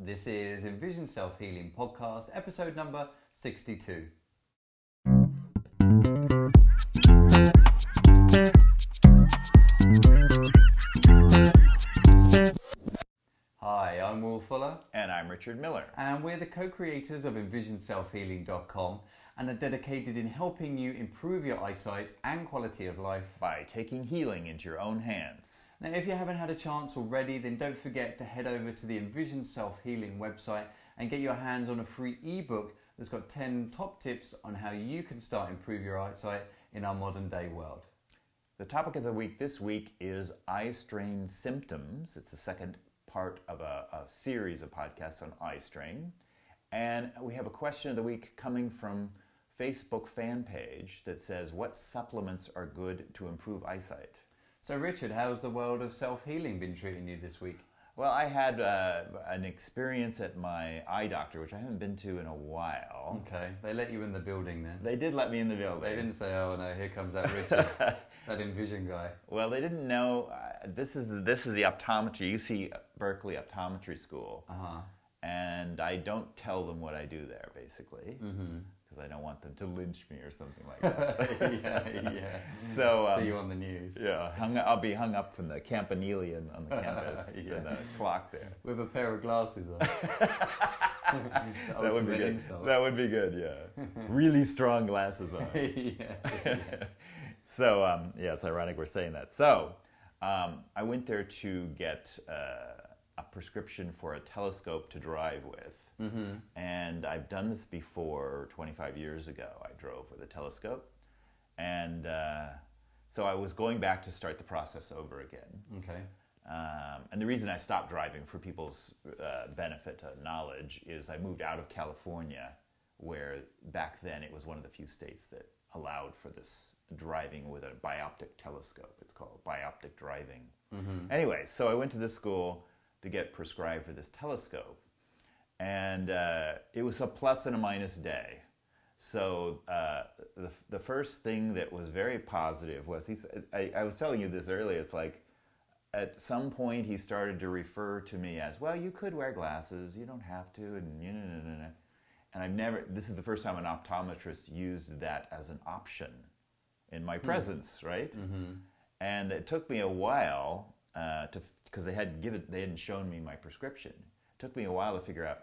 This is Envision Self Healing Podcast, episode number 62. Hi, I'm Will Fuller, And I'm Richard Miller. and we're the co creators of EnvisionSelfHealing.com and are dedicated in helping you improve your eyesight and quality of life By taking healing into your own hands. Now, if you haven't had a chance already, then don't forget to head over to the Envision Self Healing website and get your hands on a free ebook that's got 10 top tips on how you can start improve your eyesight in our modern day world. The topic of the week this week is eye strain symptoms. It's the second part of a, a series of podcasts on eye strain. And we have a question of the week coming from Facebook fan page that says, What supplements are good to improve eyesight? So, Richard, how's the world of self healing been treating you this week? Well, I had uh, an experience at my eye doctor, which I haven't been to in a while. Okay, they let you in the building then. They did let me in the building. They didn't say, oh no, here comes that Richard, that Envision guy. Well, they didn't know. Uh, this is this is the optometry UC Berkeley Optometry School, Uh huh. And I don't tell them what I do there, basically, because Mm-hmm. I don't want them to lynch me or something like that. yeah, yeah. so um, See you on the news. yeah, hung, I'll be hung up from the campanile on the campus Yeah. and the clock there. With a pair of glasses on. That would be good. That would be good. Yeah, really strong glasses on. yeah. so um, yeah, it's ironic we're saying that. So um, I went there to get uh, a prescription for a telescope to drive with, Mm-hmm. and I've done this before. 25 years ago, I drove with a telescope, and uh, so I was going back to start the process over again. Okay. Um, and the reason I stopped driving, for people's uh, benefit, uh, knowledge, is I moved out of California, where back then it was one of the few states that allowed for this driving with a bioptic telescope. It's called bioptic driving. Anyway, so I went to this school to get prescribed for this telescope, and uh, it was a plus and a minus day. So uh, the, the first thing that was very positive was he. said- I, I was telling you this earlier. It's like at some point he started to refer to me as, well, you could wear glasses, you don't have to, and you know, no, no, no. And I've never, this is the first time an optometrist used that as an option in my presence, right? And it took me a while uh, to, because they had given, they hadn't shown me my prescription. It took me a while to figure out,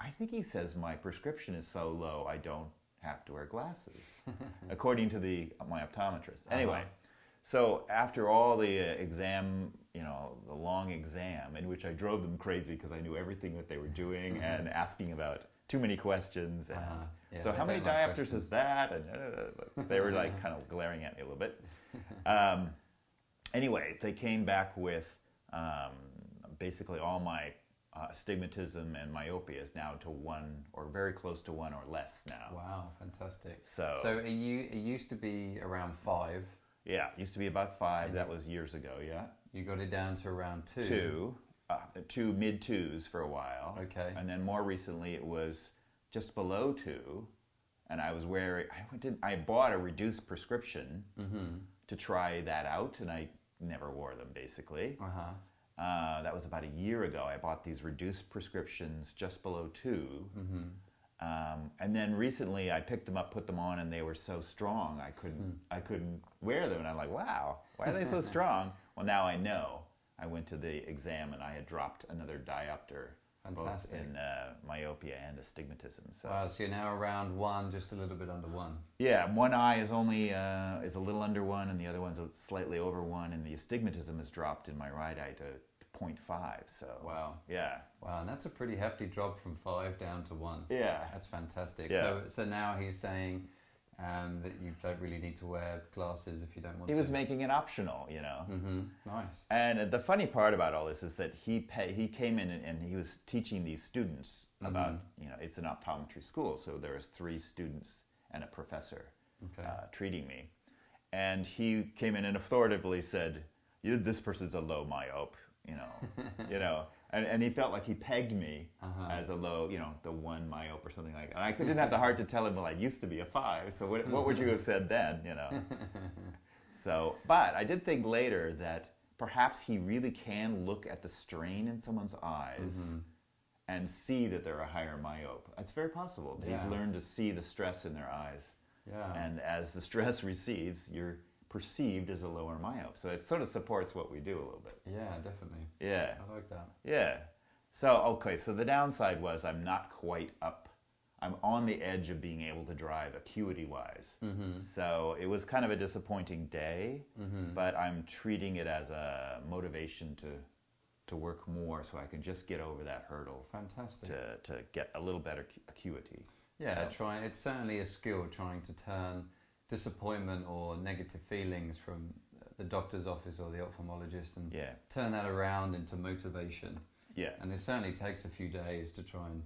I think he says my prescription is so low I don't have to wear glasses, according to the, my optometrist. Anyway, so after all the uh, exam, you know, the long exam in which I drove them crazy because I knew everything that they were doing and asking about too many questions and Uh-huh. Yeah, so how many diopters is that? And uh, they were like kind of glaring at me a little bit. Um, anyway, they came back with um, basically all my uh, astigmatism and myopia is now to one or very close to one or less now. Wow, fantastic. So- so it, it used to be around five. Yeah, it used to be about five. That was years ago. Yeah. You got it down to around two. two, uh, two mid twos for a while. Okay. And then more recently, it was just below two, and I was wearing. I went to, I bought a reduced prescription Mm-hmm. to try that out, and I never wore them basically. Uh huh. Uh, that was about a year ago. I bought these reduced prescriptions just below 2 Mm-hmm. Um, and then recently, I picked them up, put them on, and they were so strong I couldn't. I couldn't wear them, and I'm like, "Wow, why are they so strong?" Well, now I know. I went to the exam, and I had dropped another diopter, both in uh, myopia and astigmatism. So Wow, so you're now around one, just a little bit under one. yeah, one eye is only uh, is a little under one, and the other one's slightly over one, and the astigmatism has dropped in my right eye to 0.5. So Wow. yeah, Wow, and that's a pretty hefty drop from five down to one. yeah. That's fantastic. Yeah. So, so now he's saying um, that you don't really need to wear glasses if you don't want to He to. was making it optional, you know. hmm Nice. And the funny part about all this is that he pay, he came in and, and he was teaching these students about you know it's an optometry school, so there was three students and a professor Okay. uh, treating me, and he came in and authoritatively said, "This person's a low myope," you know, you know, and, and he felt like he pegged me Uh-huh. as a low, you know, the one myope or something like. that. And I didn't have the heart to tell him, "Well, I used to be a five, so what, what would you have said then?" You know. So, but I did think later that perhaps he really can look at the strain in someone's eyes and see that they're a higher myope. It's very possible. He's learned to see the stress in their eyes. Yeah. And as the stress recedes, you're perceived as a lower myope. So it sort of supports what we do a little bit. yeah, definitely. Yeah. I like that. Yeah. So, okay, so the downside was I'm not quite up. I'm on the edge of being able to drive acuity wise. Mm-hmm. So it was kind of a disappointing day, but I'm treating it as a motivation to, to work more so I can just get over that hurdle Fantastic. to, to get a little better acuity. Yeah, So- trying. It's certainly a skill trying to turn disappointment or negative feelings from the doctor's office or the ophthalmologist and Yeah. turn that around into motivation. Yeah. And it certainly takes a few days to try and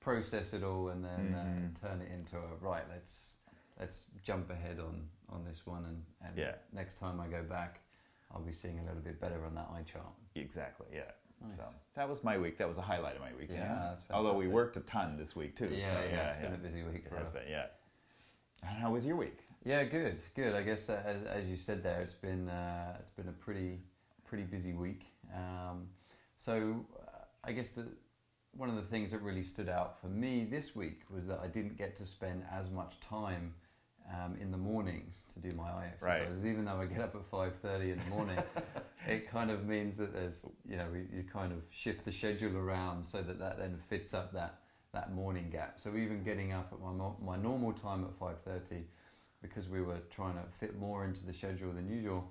process it all and then Mhm. uh, turn it into a right. Let's let's jump ahead on on this one and, and Yeah. next time I go back, I'll be seeing a little bit better on that eye chart. Exactly, yeah. Nice. So that was my week. That was a highlight of my week. Yeah, that's Although we worked a ton this week too. Yeah, so, yeah, it's been a busy week It for has us. been, yeah. How was your week? Yeah, good, good. I guess uh, as, as you said there, it's been uh, it's been a pretty pretty busy week. Um, so uh, I guess the one of the things that really stood out for me this week was that I didn't get to spend as much time um, in the mornings to do my eye Right. exercises. Even though I get up at five thirty in the morning, it kind of means that there's you know you kind of shift the schedule around so that that then fits up that that morning gap. So even getting up at my my normal time at five thirty, because we were trying to fit more into the schedule than usual,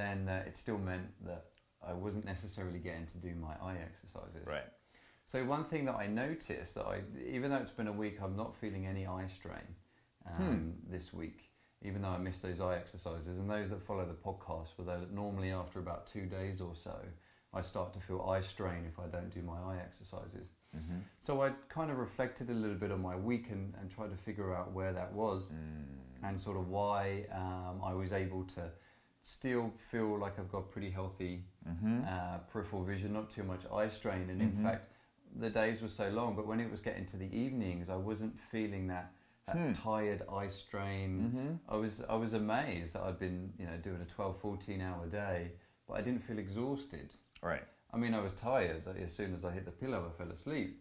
then uh, it still meant that I wasn't necessarily getting to do my eye exercises. Right. So one thing that I noticed that I, even though it's been a week, I'm not feeling any eye strain um, this week. Even though I missed those eye exercises, and those that follow the podcast, will that normally after about two days or so, I start to feel eye strain if I don't do my eye exercises. Mm-hmm. So I kind of reflected a little bit on my week and, and tried to figure out where that was Mm. and sort of why um, I was able to still feel like I've got pretty healthy Mm-hmm. uh, peripheral vision, not too much eye strain. And in fact, the days were so long, but when it was getting to the evenings, I wasn't feeling that, that Hmm. tired eye strain. Mm-hmm. I was I was amazed that I'd been you know doing a 12, 14 hour day, but I didn't feel exhausted. Right. I mean, I was tired as soon as I hit the pillow. I fell asleep,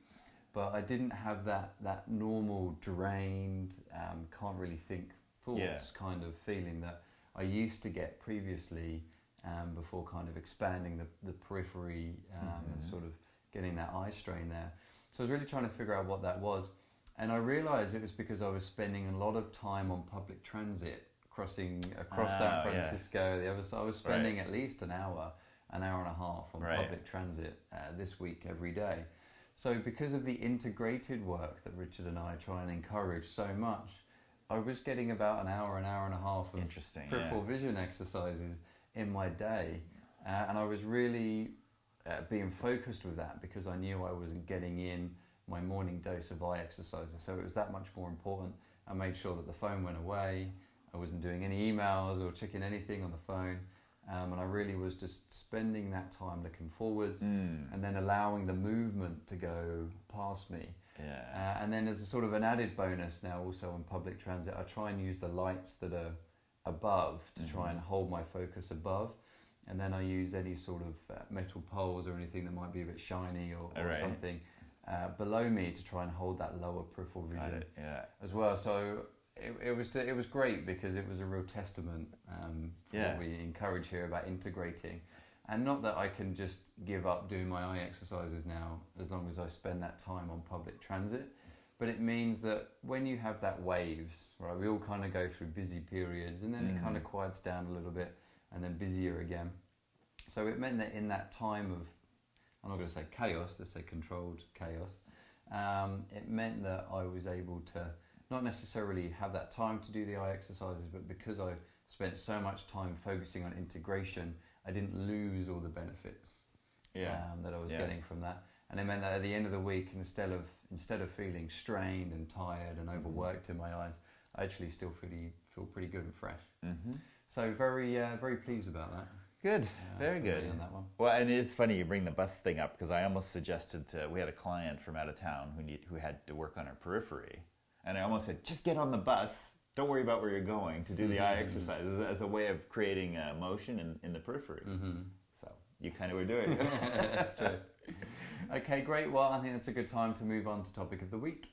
but I didn't have that that normal drained, um, can't really think thoughts Yeah. kind of feeling that I used to get previously um, before kind of expanding the the periphery um, and Mhm. sort of getting that eye strain there. So I was really trying to figure out what that was, and I realised it was because I was spending a lot of time on public transit crossing across Ah, San yeah. Francisco. The other, side. I was spending at least an hour an hour and a half on Right. public transit uh, this week every day. So, because of the integrated work that Richard and I try and encourage so much, I was getting about an hour, an hour and a half of Interesting. peripheral Yeah. vision exercises in my day, uh, and I was really uh, being focused with that because I knew I wasn't getting in my morning dose of eye exercises. So it was that much more important. I made sure that the phone went away. I wasn't doing any emails or checking anything on the phone, um, and I really was just spending that time looking forwards Mm. and then allowing the movement to go past me. Yeah. Uh, and then as a sort of an added bonus now also on public transit, I try and use the lights that are above to try Mhm. and hold my focus above. And then I use any sort of uh, metal poles or anything that might be a bit shiny or, or Alright. something uh, below me to try and hold that lower peripheral vision. Yeah. as well. So it, it was it was great because it was a real testament um, Yeah. what we encourage here about integrating, and not that I can just give up doing my eye exercises now as long as I spend that time on public transit. But it means that when you have that waves, right, we all kind of go through busy periods and then it kind of quiets down a little bit and then busier again. So it meant that in that time of, I'm not going to say chaos, let's say controlled chaos, um, it meant that I was able to not necessarily have that time to do the eye exercises, but because I spent so much time focusing on integration, I didn't lose all the benefits Yeah. um, that I was Yeah. getting from that. And it meant that at the end of the week, instead of instead of feeling strained and tired and Mm-hmm. overworked in my eyes, I actually still pretty feel pretty good and fresh. Mm-hmm. So very uh, very pleased about that. Good. uh, Very good. on that one. Well, and it's funny you bring the bus thing up because I almost suggested to, we had a client from out of town who need who had to work on her periphery, and I almost said just get on the bus. Don't worry about where you're going to do the eye Mhm. exercises as a way of creating uh, motion in, in the periphery. Mm-hmm. So you kind of were doing it. That's true. Okay, great. Well, I think that's a good time to move on to topic of the week.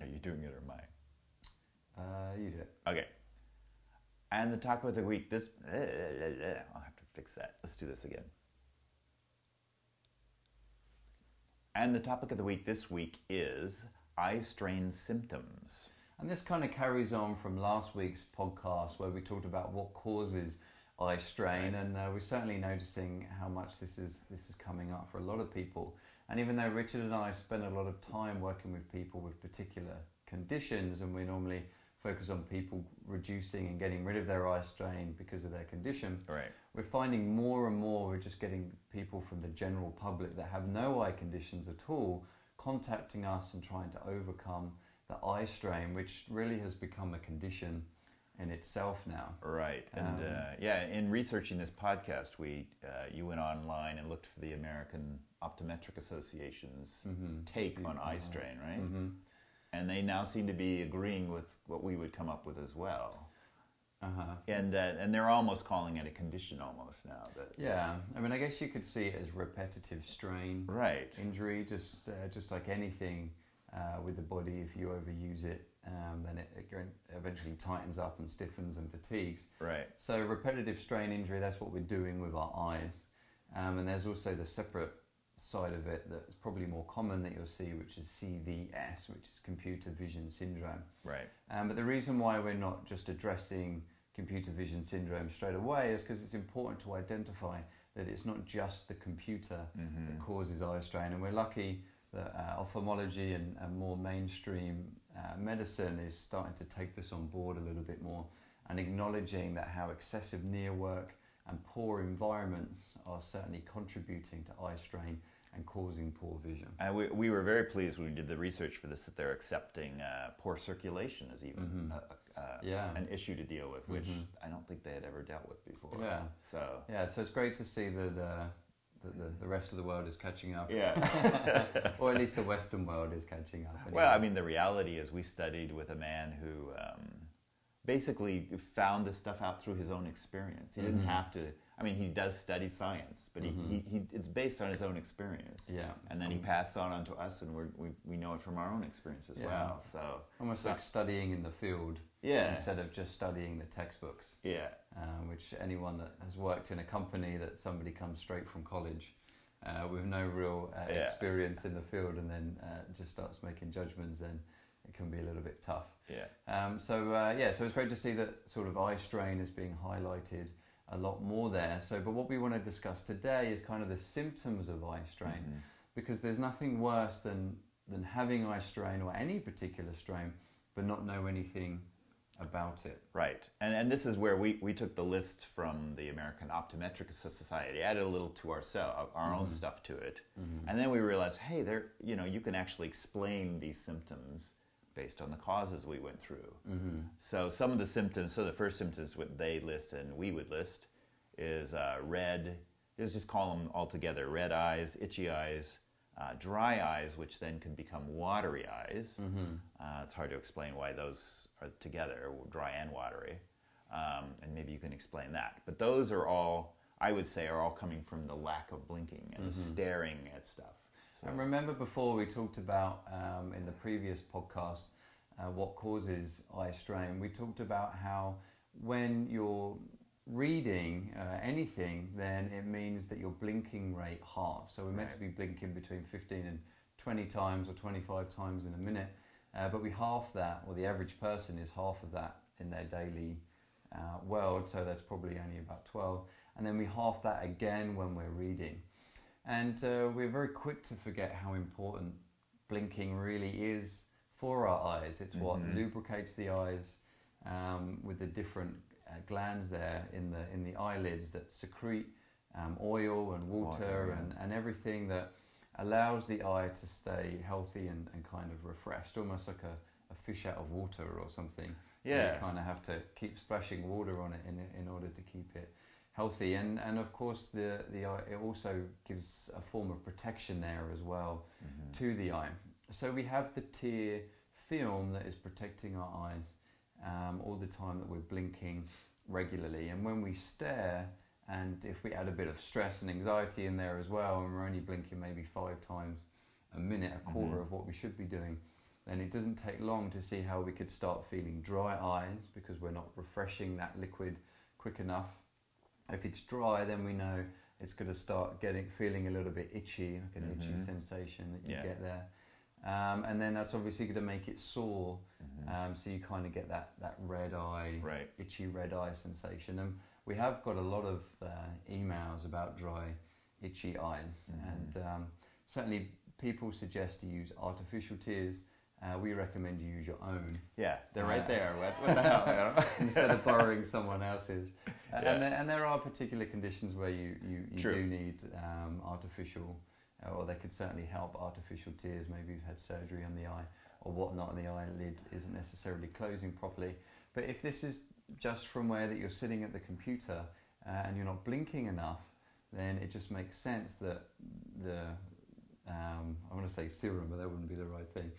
Are you doing it or am I? Uh, you do it. Okay. And the topic of the week this. I'll have to fix that. Let's do this again. And the topic of the week this week is eye strain symptoms. And this kind of carries on from last week's podcast where we talked about what causes eye strain, and uh, we're certainly noticing how much this is this is coming up for a lot of people. And even though Richard and I spend a lot of time working with people with particular conditions, and we normally focus on people reducing and getting rid of their eye strain because of their condition, Right. we're finding more and more we're just getting people from the general public that have no eye conditions at all contacting us and trying to overcome the eye strain, which really has become a condition in itself now. Right. And Um, uh, yeah, in researching this podcast, we uh, you went online and looked for the American Optometric Association's Mhm. take on eye strain, right? hmm And they now seem to be agreeing with what we would come up with as well. Uh-huh. And uh, and they're almost calling it a condition almost now. That Yeah, I mean, I guess you could see it as repetitive strain right. injury, just uh, just like anything uh, with the body. If you overuse it, um, then it, it eventually tightens up and stiffens and fatigues. Right. So repetitive strain injury, that's what we're doing with our eyes. Um, and there's also the separate side of it that's probably more common that you'll see, which is CVS, which is computer vision syndrome. Right. Um, but the reason why we're not just addressing computer vision syndrome straight away is because it's important to identify that it's not just the computer Mm-hmm. that causes eye strain. And we're lucky that uh, ophthalmology and, and more mainstream uh, medicine is starting to take this on board a little bit more and acknowledging that how excessive near work and poor environments are certainly contributing to eye strain and causing poor vision. And we, we were very pleased when we did the research for this that they're accepting uh, poor circulation as even Mhm. a, a, a, Yeah. an issue to deal with, which Mhm. I don't think they had ever dealt with before. Yeah. So Yeah, so it's great to see that, uh, that the, the rest of the world is catching up. yeah. or at least the Western world is catching up. Well, I mean, the reality is we studied with a man who um, basically found this stuff out through his own experience. He didn't Mhm. have to. I mean, he does study science, but Mhm. he, he, it's based on his own experience. yeah, And then he passed on onto us, and we're, we we know it from our own experience as Yeah. well. So almost like studying in the field yeah, instead of just studying the textbooks. yeah, um, which anyone that has worked in a company that somebody comes straight from college uh, with no real uh, Yeah. experience in the field and then uh, just starts making judgments, then it can be a little bit tough. yeah, Um, so uh, yeah, so it's great to see that sort of eye strain is being highlighted a lot more there. So, but what we want to discuss today is kind of the symptoms of eye strain Mhm. because there's nothing worse than than having eye strain or any particular strain, but not know anything about it. Right, and and this is where we, we took the list from the American Optometric Society, added a little to ourselves, our own Mhm. stuff to it, Mhm. and then we realized, hey, there, you know, you can actually explain these symptoms based on the causes we went through. Mhm. So some of the symptoms, so the first symptoms what they list and we would list is uh, red. Let's just call them all together: red eyes, itchy eyes, uh, dry eyes, which then can become watery eyes. Mhm. Uh, it's hard to explain why those are together, dry and watery, um, and maybe you can explain that. But those are all, I would say, are all coming from the lack of blinking and the Mhm. staring at stuff. So, And remember before we talked about um, in the previous podcast uh, what causes eye strain. We talked about how when you're reading uh, anything, then it means that your blinking rate halves. So we're meant to be blinking between 15 and 20 times or 25 times in a minute, uh, but we half that, or the average person is half of that in their daily uh, world. So that's probably only about 12, and then we half that again when we're reading. And uh, we're very quick to forget how important blinking really is for our eyes. It's what Mhm. lubricates the eyes um, with the different uh, glands there in the in the eyelids that secrete um, oil and water Water, yeah. and, and everything that allows the eye to stay healthy and, and kind of refreshed, almost like a, a fish out of water or something. yeah, You kind of have to keep splashing water on it in, in order to keep it healthy. And, and of course, the, the eye, it also gives a form of protection there as well Mhm. to the eye. So we have the tear film that is protecting our eyes. um, all the time that we're blinking regularly. And when we stare, and if we add a bit of stress and anxiety in there as well, and we're only blinking maybe five times a minute, a quarter Mhm. of what we should be doing, then it doesn't take long to see how we could start feeling dry eyes because we're not refreshing that liquid quick enough. If it's dry, then we know it's going to start getting feeling a little bit itchy, like an itchy Mhm. sensation that you Yeah. get there. Um, and then that's obviously going to make it sore, Mhm. um, so you kind of get that, that red eye, right. itchy red eye sensation. And we have got a lot of uh, emails about dry, itchy eyes, Mhm. and um, certainly people suggest to use artificial tears. Uh, we recommend you use your own Yeah, they're right Uh, there. What, what the hell? instead of borrowing someone else's. Uh, Yeah. and, there, and there are particular conditions where you, you, you do need um, artificial, uh, or they could certainly help artificial tears. Maybe you've had surgery on the eye or whatnot, and the eyelid isn't necessarily closing properly. But if this is just from where that you're sitting at the computer uh, and you're not blinking enough, then it just makes sense that the um, I want to say serum, but that wouldn't be the right thing.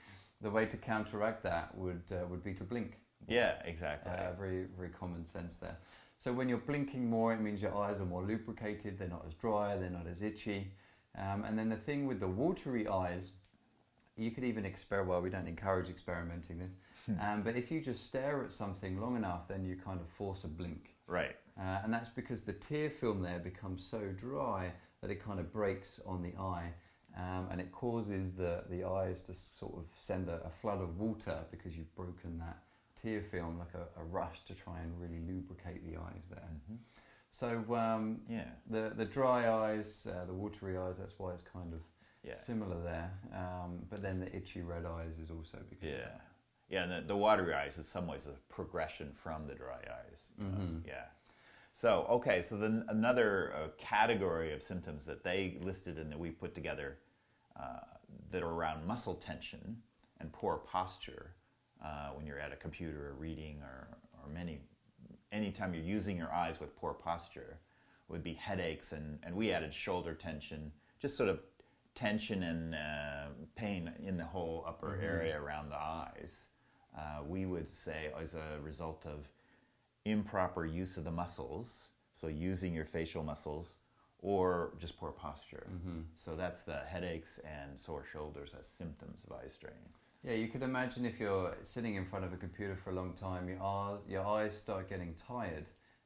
The way to counteract that would uh, would be to blink. Yeah, exactly. Uh, very, very common sense there. So when you're blinking more, it means your eyes are more lubricated. They're not as dry. They're not as itchy. Um, and then the thing with the watery eyes, you could even experiment. Well, we don't encourage experimenting this, um, but if you just stare at something long enough, then you kind of force a blink. right. Uh, and that's because the tear film there becomes so dry that it kind of breaks on the eye. Um, and it causes the, the eyes to sort of send a, a flood of water because you've broken that tear film, like a, a rush to try and really lubricate the eyes there. Mhm. So um, Yeah. the, the dry eyes, uh, the watery eyes, that's why it's kind of Yeah. similar there. Um, but then the itchy red eyes is also because Yeah. Yeah, and the, the watery eyes is some ways a progression from the dry eyes. Mhm. Yeah. So, okay, so then another uh, category of symptoms that they listed and that we put together uh, that are around muscle tension and poor posture uh, when you're at a computer or reading or, or many, anytime you're using your eyes with poor posture would be headaches and, and we added shoulder tension, just sort of tension and uh, pain in the whole upper Mhm. area around the eyes. Uh, we would say as a result of improper use of the muscles, so using your facial muscles, or just poor posture. hmm So that's the headaches and sore shoulders as symptoms of eye strain. Yeah, you could imagine if you're sitting in front of a computer for a long time, your eyes, your eyes start getting tired,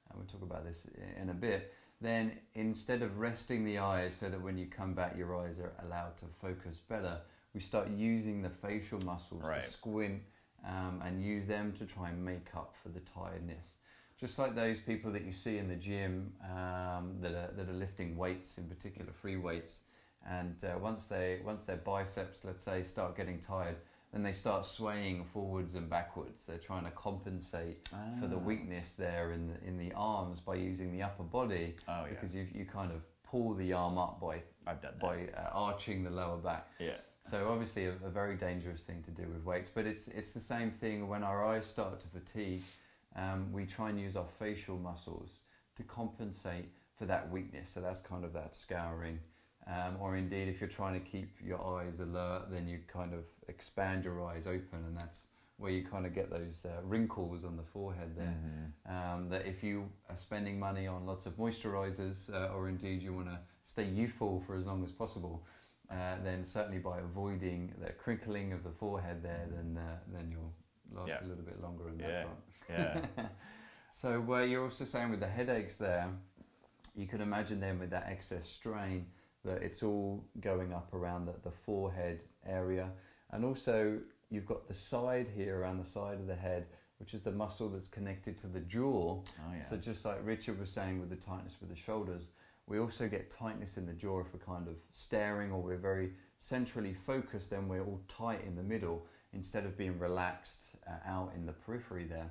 and we'll talk about this in a bit. Then instead of resting the eyes so that when you come back your eyes are allowed to focus better, we start using the facial muscles Right. to squint um, and use them to try and make up for the tiredness. Just like those people that you see in the gym um, that, are, that are lifting weights, in particular free weights, and uh, once they once their biceps, let's say, start getting tired, then they start swaying forwards and backwards. They're trying to compensate for the Ah. weakness there in the, in the arms by using the upper body Oh, yeah. because you, you kind of pull the arm up by I've done that. by uh, arching the lower back. Yeah. So obviously a, a very dangerous thing to do with weights, but it's it's the same thing when our eyes start to fatigue. Um, we try and use our facial muscles to compensate for that weakness. So that's kind of that scouring. Um, or indeed, if you're trying to keep your eyes alert, then you kind of expand your eyes open, and that's where you kind of get those uh, wrinkles on the forehead there. Mhm. Um, that if you are spending money on lots of moisturizers, uh, or indeed you want to stay youthful for as long as possible, uh, then certainly by avoiding the crinkling of the forehead there, then uh, then you'll last Yeah. a little bit longer in Yeah. that front. Yeah. so uh, you're also saying with the headaches there, you can imagine then with that excess strain that it's all going up around the, the forehead area, and also you've got the side here around the side of the head, which is the muscle that's connected to the jaw. Oh, yeah. So just like Richard was saying with the tightness with the shoulders, we also get tightness in the jaw if we're kind of staring or we're very centrally focused. Then we're all tight in the middle instead of being relaxed uh, out in the periphery there.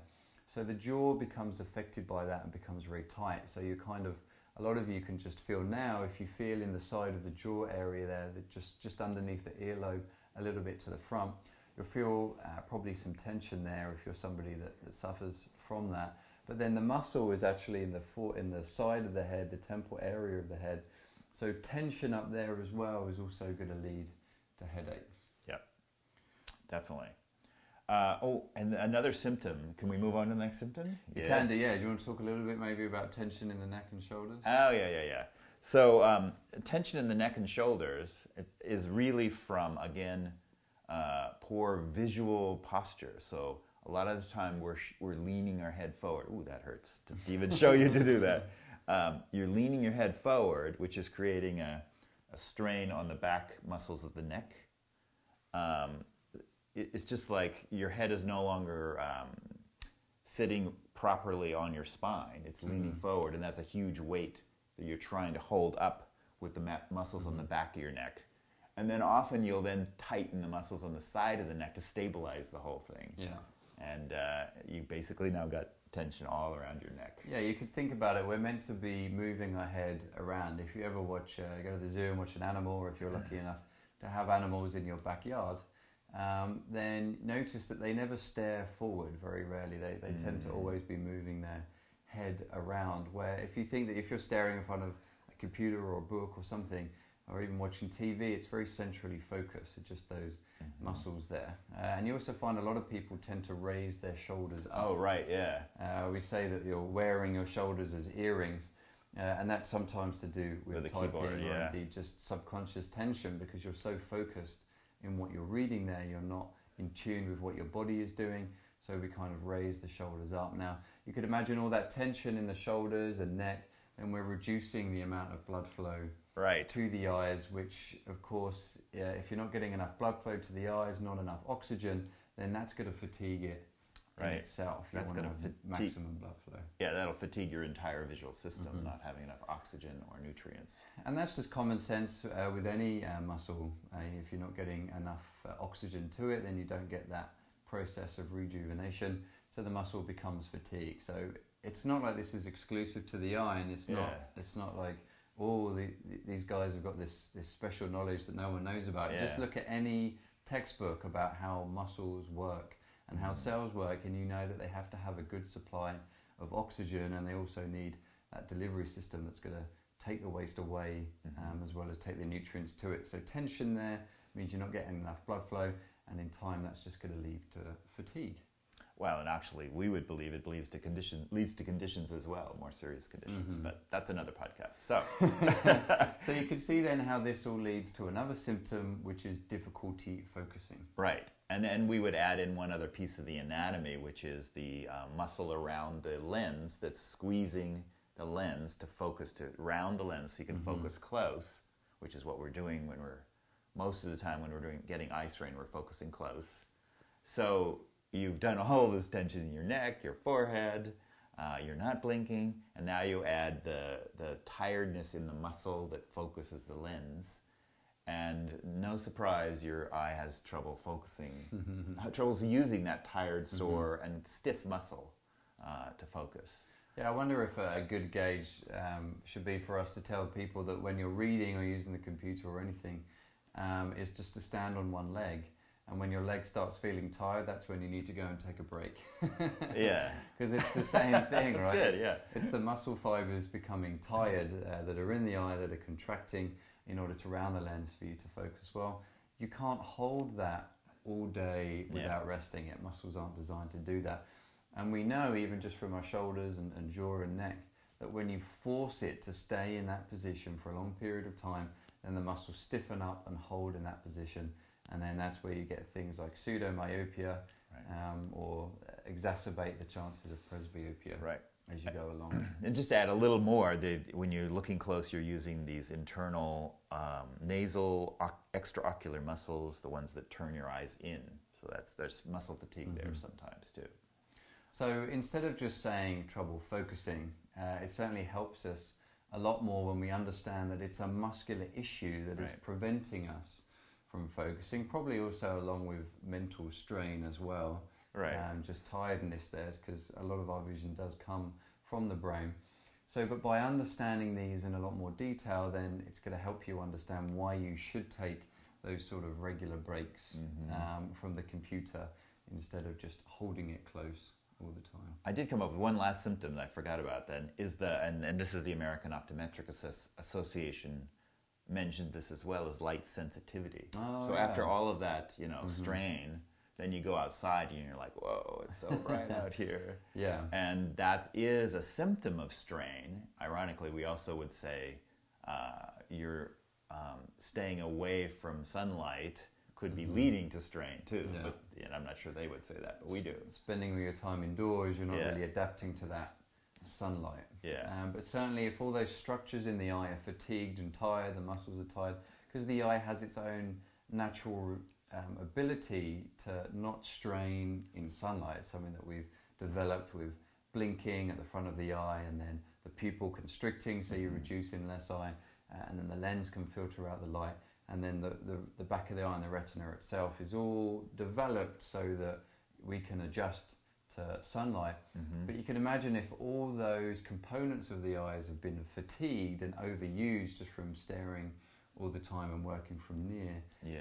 So the jaw becomes affected by that and becomes very tight. So you kind of a lot of you can just feel now if you feel in the side of the jaw area there, that just just underneath the earlobe, a little bit to the front, you'll feel uh, probably some tension there if you're somebody that, that suffers from that. But then the muscle is actually in the for, in the side of the head, the temple area of the head. So tension up there as well is also going to lead to headaches. Yep, definitely. Uh, oh, and another symptom. Can we move on to the next symptom? You can do, yeah. Do you want to talk a little bit maybe about tension in the neck and shoulders? Oh, yeah, yeah, yeah. So, um, tension in the neck and shoulders is really from, again, uh, poor visual posture. So, a lot of the time we're, we're leaning our head forward. Ooh, that hurts to even show you to do that. Um, you're leaning your head forward, which is creating a, a strain on the back muscles of the neck. Um, it's just like your head is no longer um, sitting properly on your spine. It's leaning mm-hmm. forward, and that's a huge weight that you're trying to hold up with the ma- muscles mm-hmm. on the mm-hmm. back of your neck. And then often you'll then tighten the muscles on the side of the neck to stabilize the whole thing. Yeah. And uh, you basically now got tension all around your neck. Yeah, you could think about it. We're meant to be moving our head around. If you ever watch, uh, go to the zoo and watch an animal, or if you're lucky enough to have animals in your backyard, um, then notice that they never stare forward very rarely. They, they mm. tend to mm. always be moving their head around. Where if you think that if you're staring in front of a computer or a book or something, or even watching TV, it's very centrally focused. It's just those mm-hmm. muscles there. Uh, and you also find a lot of people tend to raise their shoulders up. Oh, right, yeah. Uh, we say that you're wearing your shoulders as earrings. Uh, and that's sometimes to do with, with typing keyboard, yeah. or indeed just subconscious tension because you're so focused in what you're reading there, you're not in tune with what your body is doing. So we kind of raise the shoulders up. Now, you could imagine all that tension in the shoulders and neck, and we're reducing the amount of blood flow right. to the eyes, which, of course, if you're not getting enough blood flow to the eyes, not enough oxygen, then that's going to fatigue it right. in itself. You That's going to maximum blood flow. Yeah, that'll fatigue your entire visual system, mm-hmm. not having enough oxygen or nutrients. And that's just common sense uh, with any uh, muscle. Uh, if you're not getting enough uh, oxygen to it, then you don't get that process of rejuvenation. So the muscle becomes fatigued. So it's not like this is exclusive to the eye, and it's yeah. not. It's not like oh, the, these guys have got this this special knowledge that no one knows about. Yeah. Just look at any textbook about how muscles work and how cells work, and you know that they have to have a good supply of oxygen, and they also need that delivery system that's going to take the waste away mm-hmm. um, as well as take the nutrients to it. So tension there means you're not getting enough blood flow, and in time that's just going to lead to fatigue. Well, and actually, we would believe it leads to condition leads to conditions as well, more serious conditions. Mm-hmm. But that's another podcast. So, so you can see then how this all leads to another symptom, which is difficulty focusing. Right, and then we would add in one other piece of the anatomy, which is the uh, muscle around the lens that's squeezing the lens to focus to round the lens, so you can mm-hmm. focus close, which is what we're doing when we're most of the time when we're doing getting eye strain, we're focusing close. So you've done all this tension in your neck, your forehead, uh, you're not blinking, and now you add the, the tiredness in the muscle that focuses the lens. And no surprise, your eye has trouble focusing, troubles using that tired, mm-hmm. sore, mm-hmm. and stiff muscle uh, to focus. Yeah, I wonder if a, good gauge um, should be for us to tell people that when you're reading or using the computer or anything, um, is just to stand on one leg and when your leg starts feeling tired, that's when you need to go and take a break. yeah. Because it's the same thing, right? Good, it's, yeah. It's the muscle fibers becoming tired uh, that are in the eye that are contracting in order to round the lens for you to focus well. You can't hold that all day without yeah. resting it. Muscles aren't designed to do that. And we know, even just from our shoulders and, and jaw and neck, that when you force it to stay in that position for a long period of time, then the muscles stiffen up and hold in that position and then that's where you get things like pseudomyopia right. um, or exacerbate the chances of presbyopia right. as you go along. And just to add a little more, the, when you're looking close, you're using these internal um, nasal extraocular muscles, the ones that turn your eyes in. So that's there's muscle fatigue mm-hmm. there sometimes too. So instead of just saying trouble focusing, uh, it certainly helps us a lot more when we understand that it's a muscular issue that right. is preventing us from focusing, probably also along with mental strain as well. Right. Um, just tiredness there, because a lot of our vision does come from the brain. So, but by understanding these in a lot more detail, then it's going to help you understand why you should take those sort of regular breaks mm-hmm. um, from the computer instead of just holding it close all the time. I did come up with one last symptom that I forgot about then is the, and, and this is the American Optometric Association mentioned this as well as light sensitivity. Oh, so yeah. after all of that, you know, mm-hmm. strain, Then you go outside and you're like, whoa, it's so bright out here. Yeah. And that is a symptom of strain. Ironically, we also would say uh, you're um, staying away from sunlight could be leading to strain too. Mm-hmm. Yeah. But and I'm not sure they would say that, but we do. Spending all your time indoors, you're not Yeah. really adapting to that sunlight. Yeah. Um, but certainly, if all those structures in the eye are fatigued and tired, the muscles are tired, because the eye has its own natural um, ability to not strain in sunlight. It's something that we've developed with blinking at the front of the eye, and then the pupil constricting, so you're reducing less eye, uh, and then the lens can filter out the light, and then the, the, the back of the eye and the retina itself is all developed so that we can adjust to sunlight. Mm-hmm. But you can imagine if all those components of the eyes have been fatigued and overused just from staring all the time and working from near, Yeah.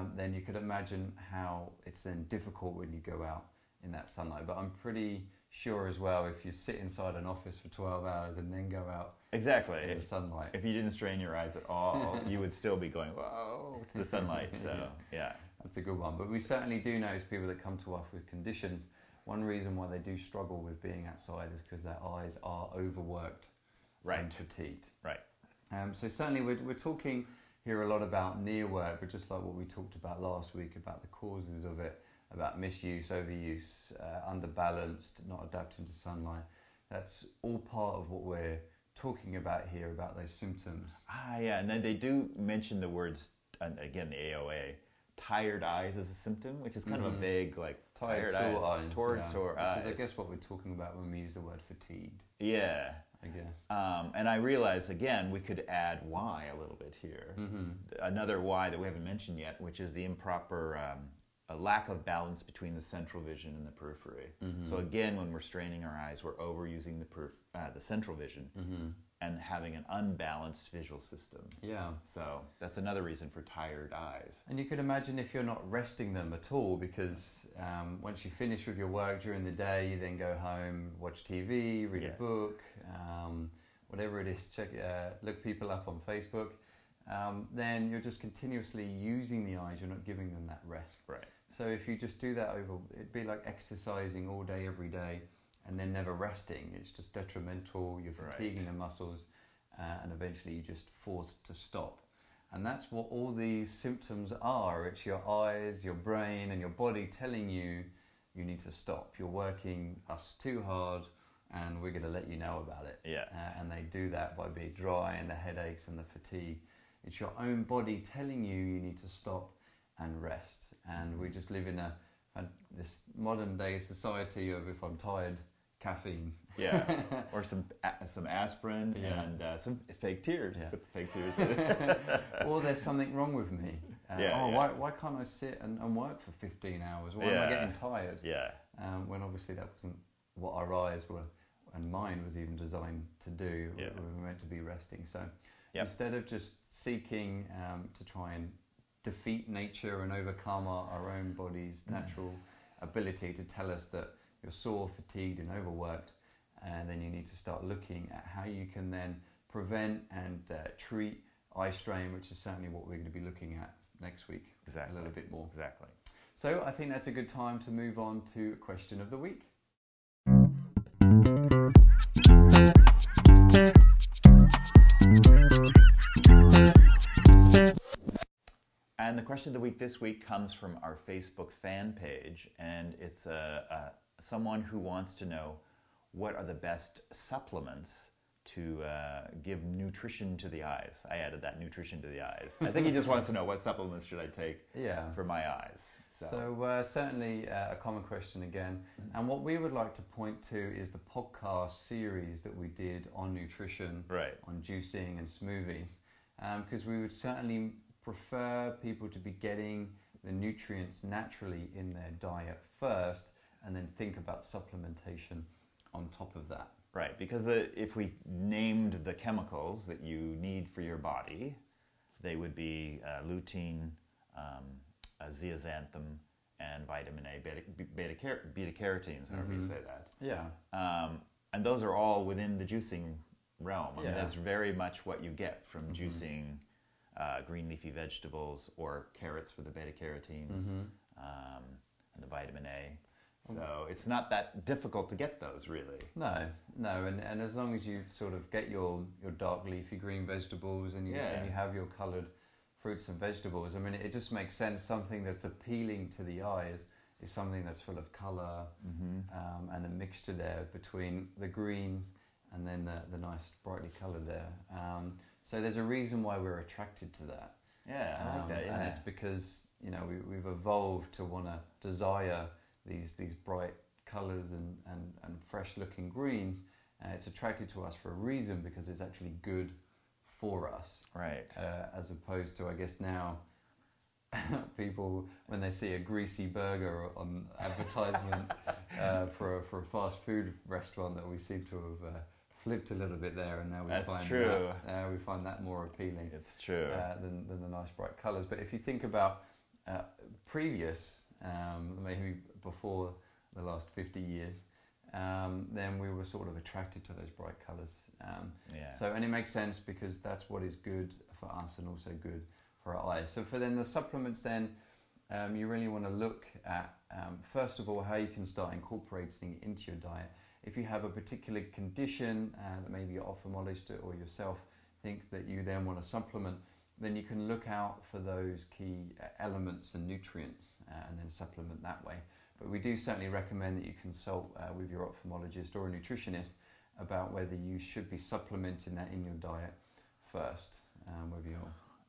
um, then you could imagine how it's then difficult when you go out in that sunlight. But I'm pretty sure as well if you sit inside an office for 12 hours and then go out Exactly. in the sunlight. if you didn't strain your eyes at all, you would still be going, whoa, to the sunlight. So, yeah. That's a good one. But we certainly do notice people that come to us with conditions. One reason why they do struggle with being outside is because their eyes are overworked and Right. fatigued. Right. Um, so certainly we're, we're talking here a lot about near work, but just like what we talked about last week about the causes of it, about misuse, overuse, uh, underbalanced, not adapting to sunlight. That's all part of what we're talking about here about those symptoms. Ah, yeah. And then they do mention the words, and again, the AOA, tired eyes as a symptom, which is kind of a Mhm. vague, like, Tired, eyes. Tired, yeah, sore which is, I guess, what we're talking about when we use the word fatigued. Yeah. I guess. Um, and I realize, again, we could add why a little bit here. hmm Another why that we haven't mentioned yet, which is the improper um, a lack of balance between the central vision and the periphery. Mm-hmm. So again, when we're straining our eyes, we're overusing the perif- uh, the central vision hmm and having an unbalanced visual system. Yeah. So that's another reason for tired eyes. And you could imagine if you're not resting them at all, because um, once you finish with your work during the day, you then go home, watch TV, read Yeah. a book, um, whatever it is, check, uh, look people up on Facebook. Um, then you're just continuously using the eyes. You're not giving them that rest. Right. So if you just do that over, it'd be like exercising all day, every day, and then never resting. It's just detrimental. You're Right. fatiguing the muscles, uh, and eventually you're just forced to stop. And that's what all these symptoms are. It's your eyes, your brain, and your body telling you you need to stop. You're working us too hard, and we're going to let you know about it. Yeah. Uh, and they do that by being dry and the headaches and the fatigue. It's your own body telling you you need to stop and rest. And we just live in a, a this modern day society of if I'm tired, caffeine. Yeah. or some some aspirin Yeah. and uh, some fake tears. Yeah. Put the fake tears or there's something wrong with me. Uh, Yeah, oh, yeah. Why, why can't I sit and, and work for 15 hours? Why am I getting tired? yeah. Um, when obviously that wasn't what our eyes were and mine was even designed to do. We- were meant to be resting. So Yep. instead of just seeking um, to try and defeat nature and overcome our, our own body's Mm. natural ability to tell us that you're sore, fatigued, and overworked, and then you need to start looking at how you can then prevent and uh, treat eye strain, which is certainly what we're going to be looking at next week Exactly. a little bit more. Exactly. So I think that's a good time to move on to question of the week. And the question of the week this week comes from our Facebook fan page, and it's uh, uh, someone who wants to know what are the best supplements to uh, give nutrition to the eyes. I added that nutrition to the eyes. I think he just wants to know what supplements should I take Yeah. for my eyes. So, So, uh, certainly uh, a common question again. And what we would like to point to is the podcast series that we did on nutrition, right, on juicing and smoothies, because we would certainly prefer people to be getting the nutrients naturally in their diet first, and then think about supplementation on top of that. right. Because if we named the chemicals that you need for your body, they would be uh, lutein, um, uh, zeaxanthin, and vitamin A, beta, beta, car- beta carotenes, however you Mhm. say that. Yeah. Um, and those are all within the juicing realm. I mean, that's very much what you get from Mhm. juicing uh, green leafy vegetables or carrots for the beta carotenes. Mhm. Um, and the vitamin A. So it's not that difficult to get those, really. No, no, and, and as long as you sort of get your, your dark leafy green vegetables and you, Yeah. and you have your coloured fruits and vegetables, I mean, it just makes sense. Something that's appealing to the eyes is, something that's full of colour Mm-hmm. um, and a mixture there between the greens and then the, the nice brightly coloured there. Um, so there's a reason why we're attracted to that. Yeah, I like Um, that. Yeah. And it's because you know we, we've evolved to want to desire these these bright colours and, and, and fresh looking greens. Uh, it's attracted to us for a reason because it's actually good for us, right. uh, as opposed to I guess now people when they see a greasy burger on advertisement uh, for a, for a fast food restaurant that we seem to have uh, flipped a little bit there, and now we That's find true. that uh, we find that more appealing It's true. uh, than, than the nice bright colours. But if you think about uh, previous, um, maybe before the last 50 years, um, then we were sort of attracted to those bright colours. Um, yeah. so, and it makes sense because that's what is good for us and also good for our eyes. So, for then the supplements, then um, you really want to look at um, first of all how you can start incorporating into your diet. If you have a particular condition uh, that maybe your ophthalmologist or yourself think that you then want to supplement, then you can look out for those key elements and nutrients uh, and then supplement that way. But we do certainly recommend that you consult uh, with your ophthalmologist or a nutritionist about whether you should be supplementing that in your diet first. Um, whether you're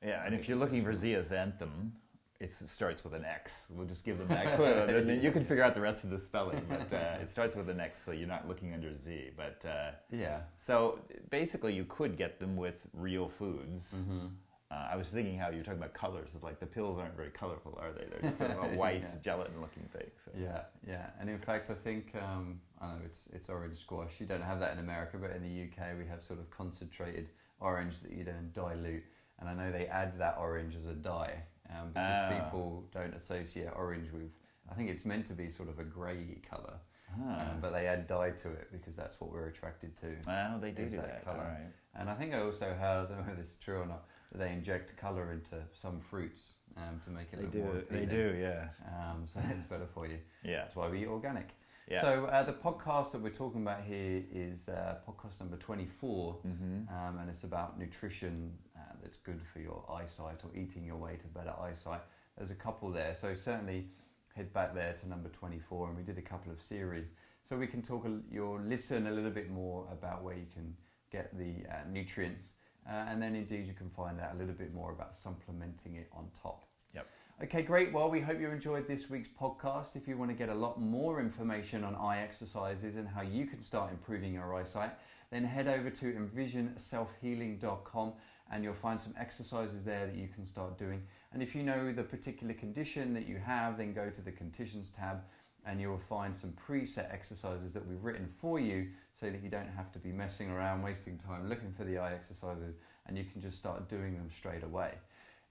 Yeah, and if you're looking for zeaxanthin, it starts with an X. We'll just give them that clue, and you can figure out the rest of the spelling. But uh, it starts with an X, so you're not looking under Z. But uh, yeah. so basically, you could get them with real foods. Mm-hmm. Uh, I was thinking how you're talking about colors. It's like the pills aren't very colorful, are they? They're just sort of a white Yeah. gelatin-looking thing. So. Yeah, yeah, and in fact, I think um, I know it's it's orange squash. You don't have that in America, but in the UK, we have sort of concentrated orange that you then dilute. And I know they add that orange as a dye um, because Ah. people don't associate orange with. I think it's meant to be sort of a grey colour, Ah. um, but they add dye to it because that's what we're attracted to. well, they do do that that. right. And I think I also heard, I don't know if this is true or not, that they inject colour into some fruits um, to make it They look do. more They appealing. do. Yeah. Um, so it's better for you. Yeah. That's why we eat organic. Yeah. So uh, the podcast that we're talking about here is uh, podcast number 24, mm-hmm. um, and it's about nutrition uh, that's good for your eyesight or eating your way to better eyesight. There's a couple there, so certainly head back there to number 24, and we did a couple of series, so we can talk. A, you'll listen a little bit more about where you can get the uh, nutrients, uh, and then indeed you can find out a little bit more about supplementing it on top. Yep. Okay, great. Well, we hope you enjoyed this week's podcast. If you want to get a lot more information on eye exercises and how you can start improving your eyesight, then head over to envisionselfhealing.com and you'll find some exercises there that you can start doing. And if you know the particular condition that you have, then go to the conditions tab and you'll find some preset exercises that we've written for you so that you don't have to be messing around, wasting time looking for the eye exercises and you can just start doing them straight away.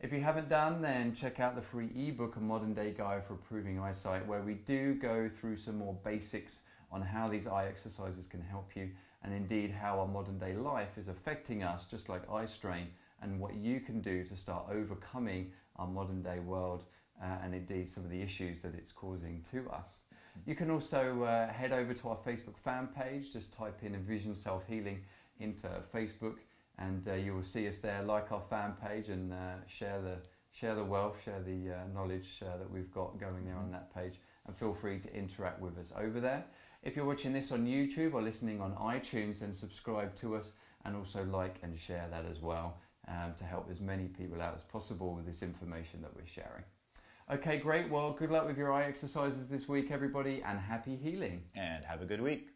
If you haven't done, then check out the free ebook, A Modern Day Guide for Improving Eyesight, where we do go through some more basics on how these eye exercises can help you and indeed how our modern day life is affecting us, just like eye strain, and what you can do to start overcoming our modern day world uh, and indeed some of the issues that it's causing to us. You can also uh, head over to our Facebook fan page, just type in Envision Self Healing into Facebook and uh, you will see us there. Like our fan page and uh, share the share the wealth, share the uh, knowledge uh, that we've got going there on that page, and feel free to interact with us over there. If you're watching this on YouTube or listening on iTunes, then subscribe to us and also like and share that as well um, to help as many people out as possible with this information that we're sharing. Okay, great. Well, good luck with your eye exercises this week, everybody, and happy healing. And have a good week.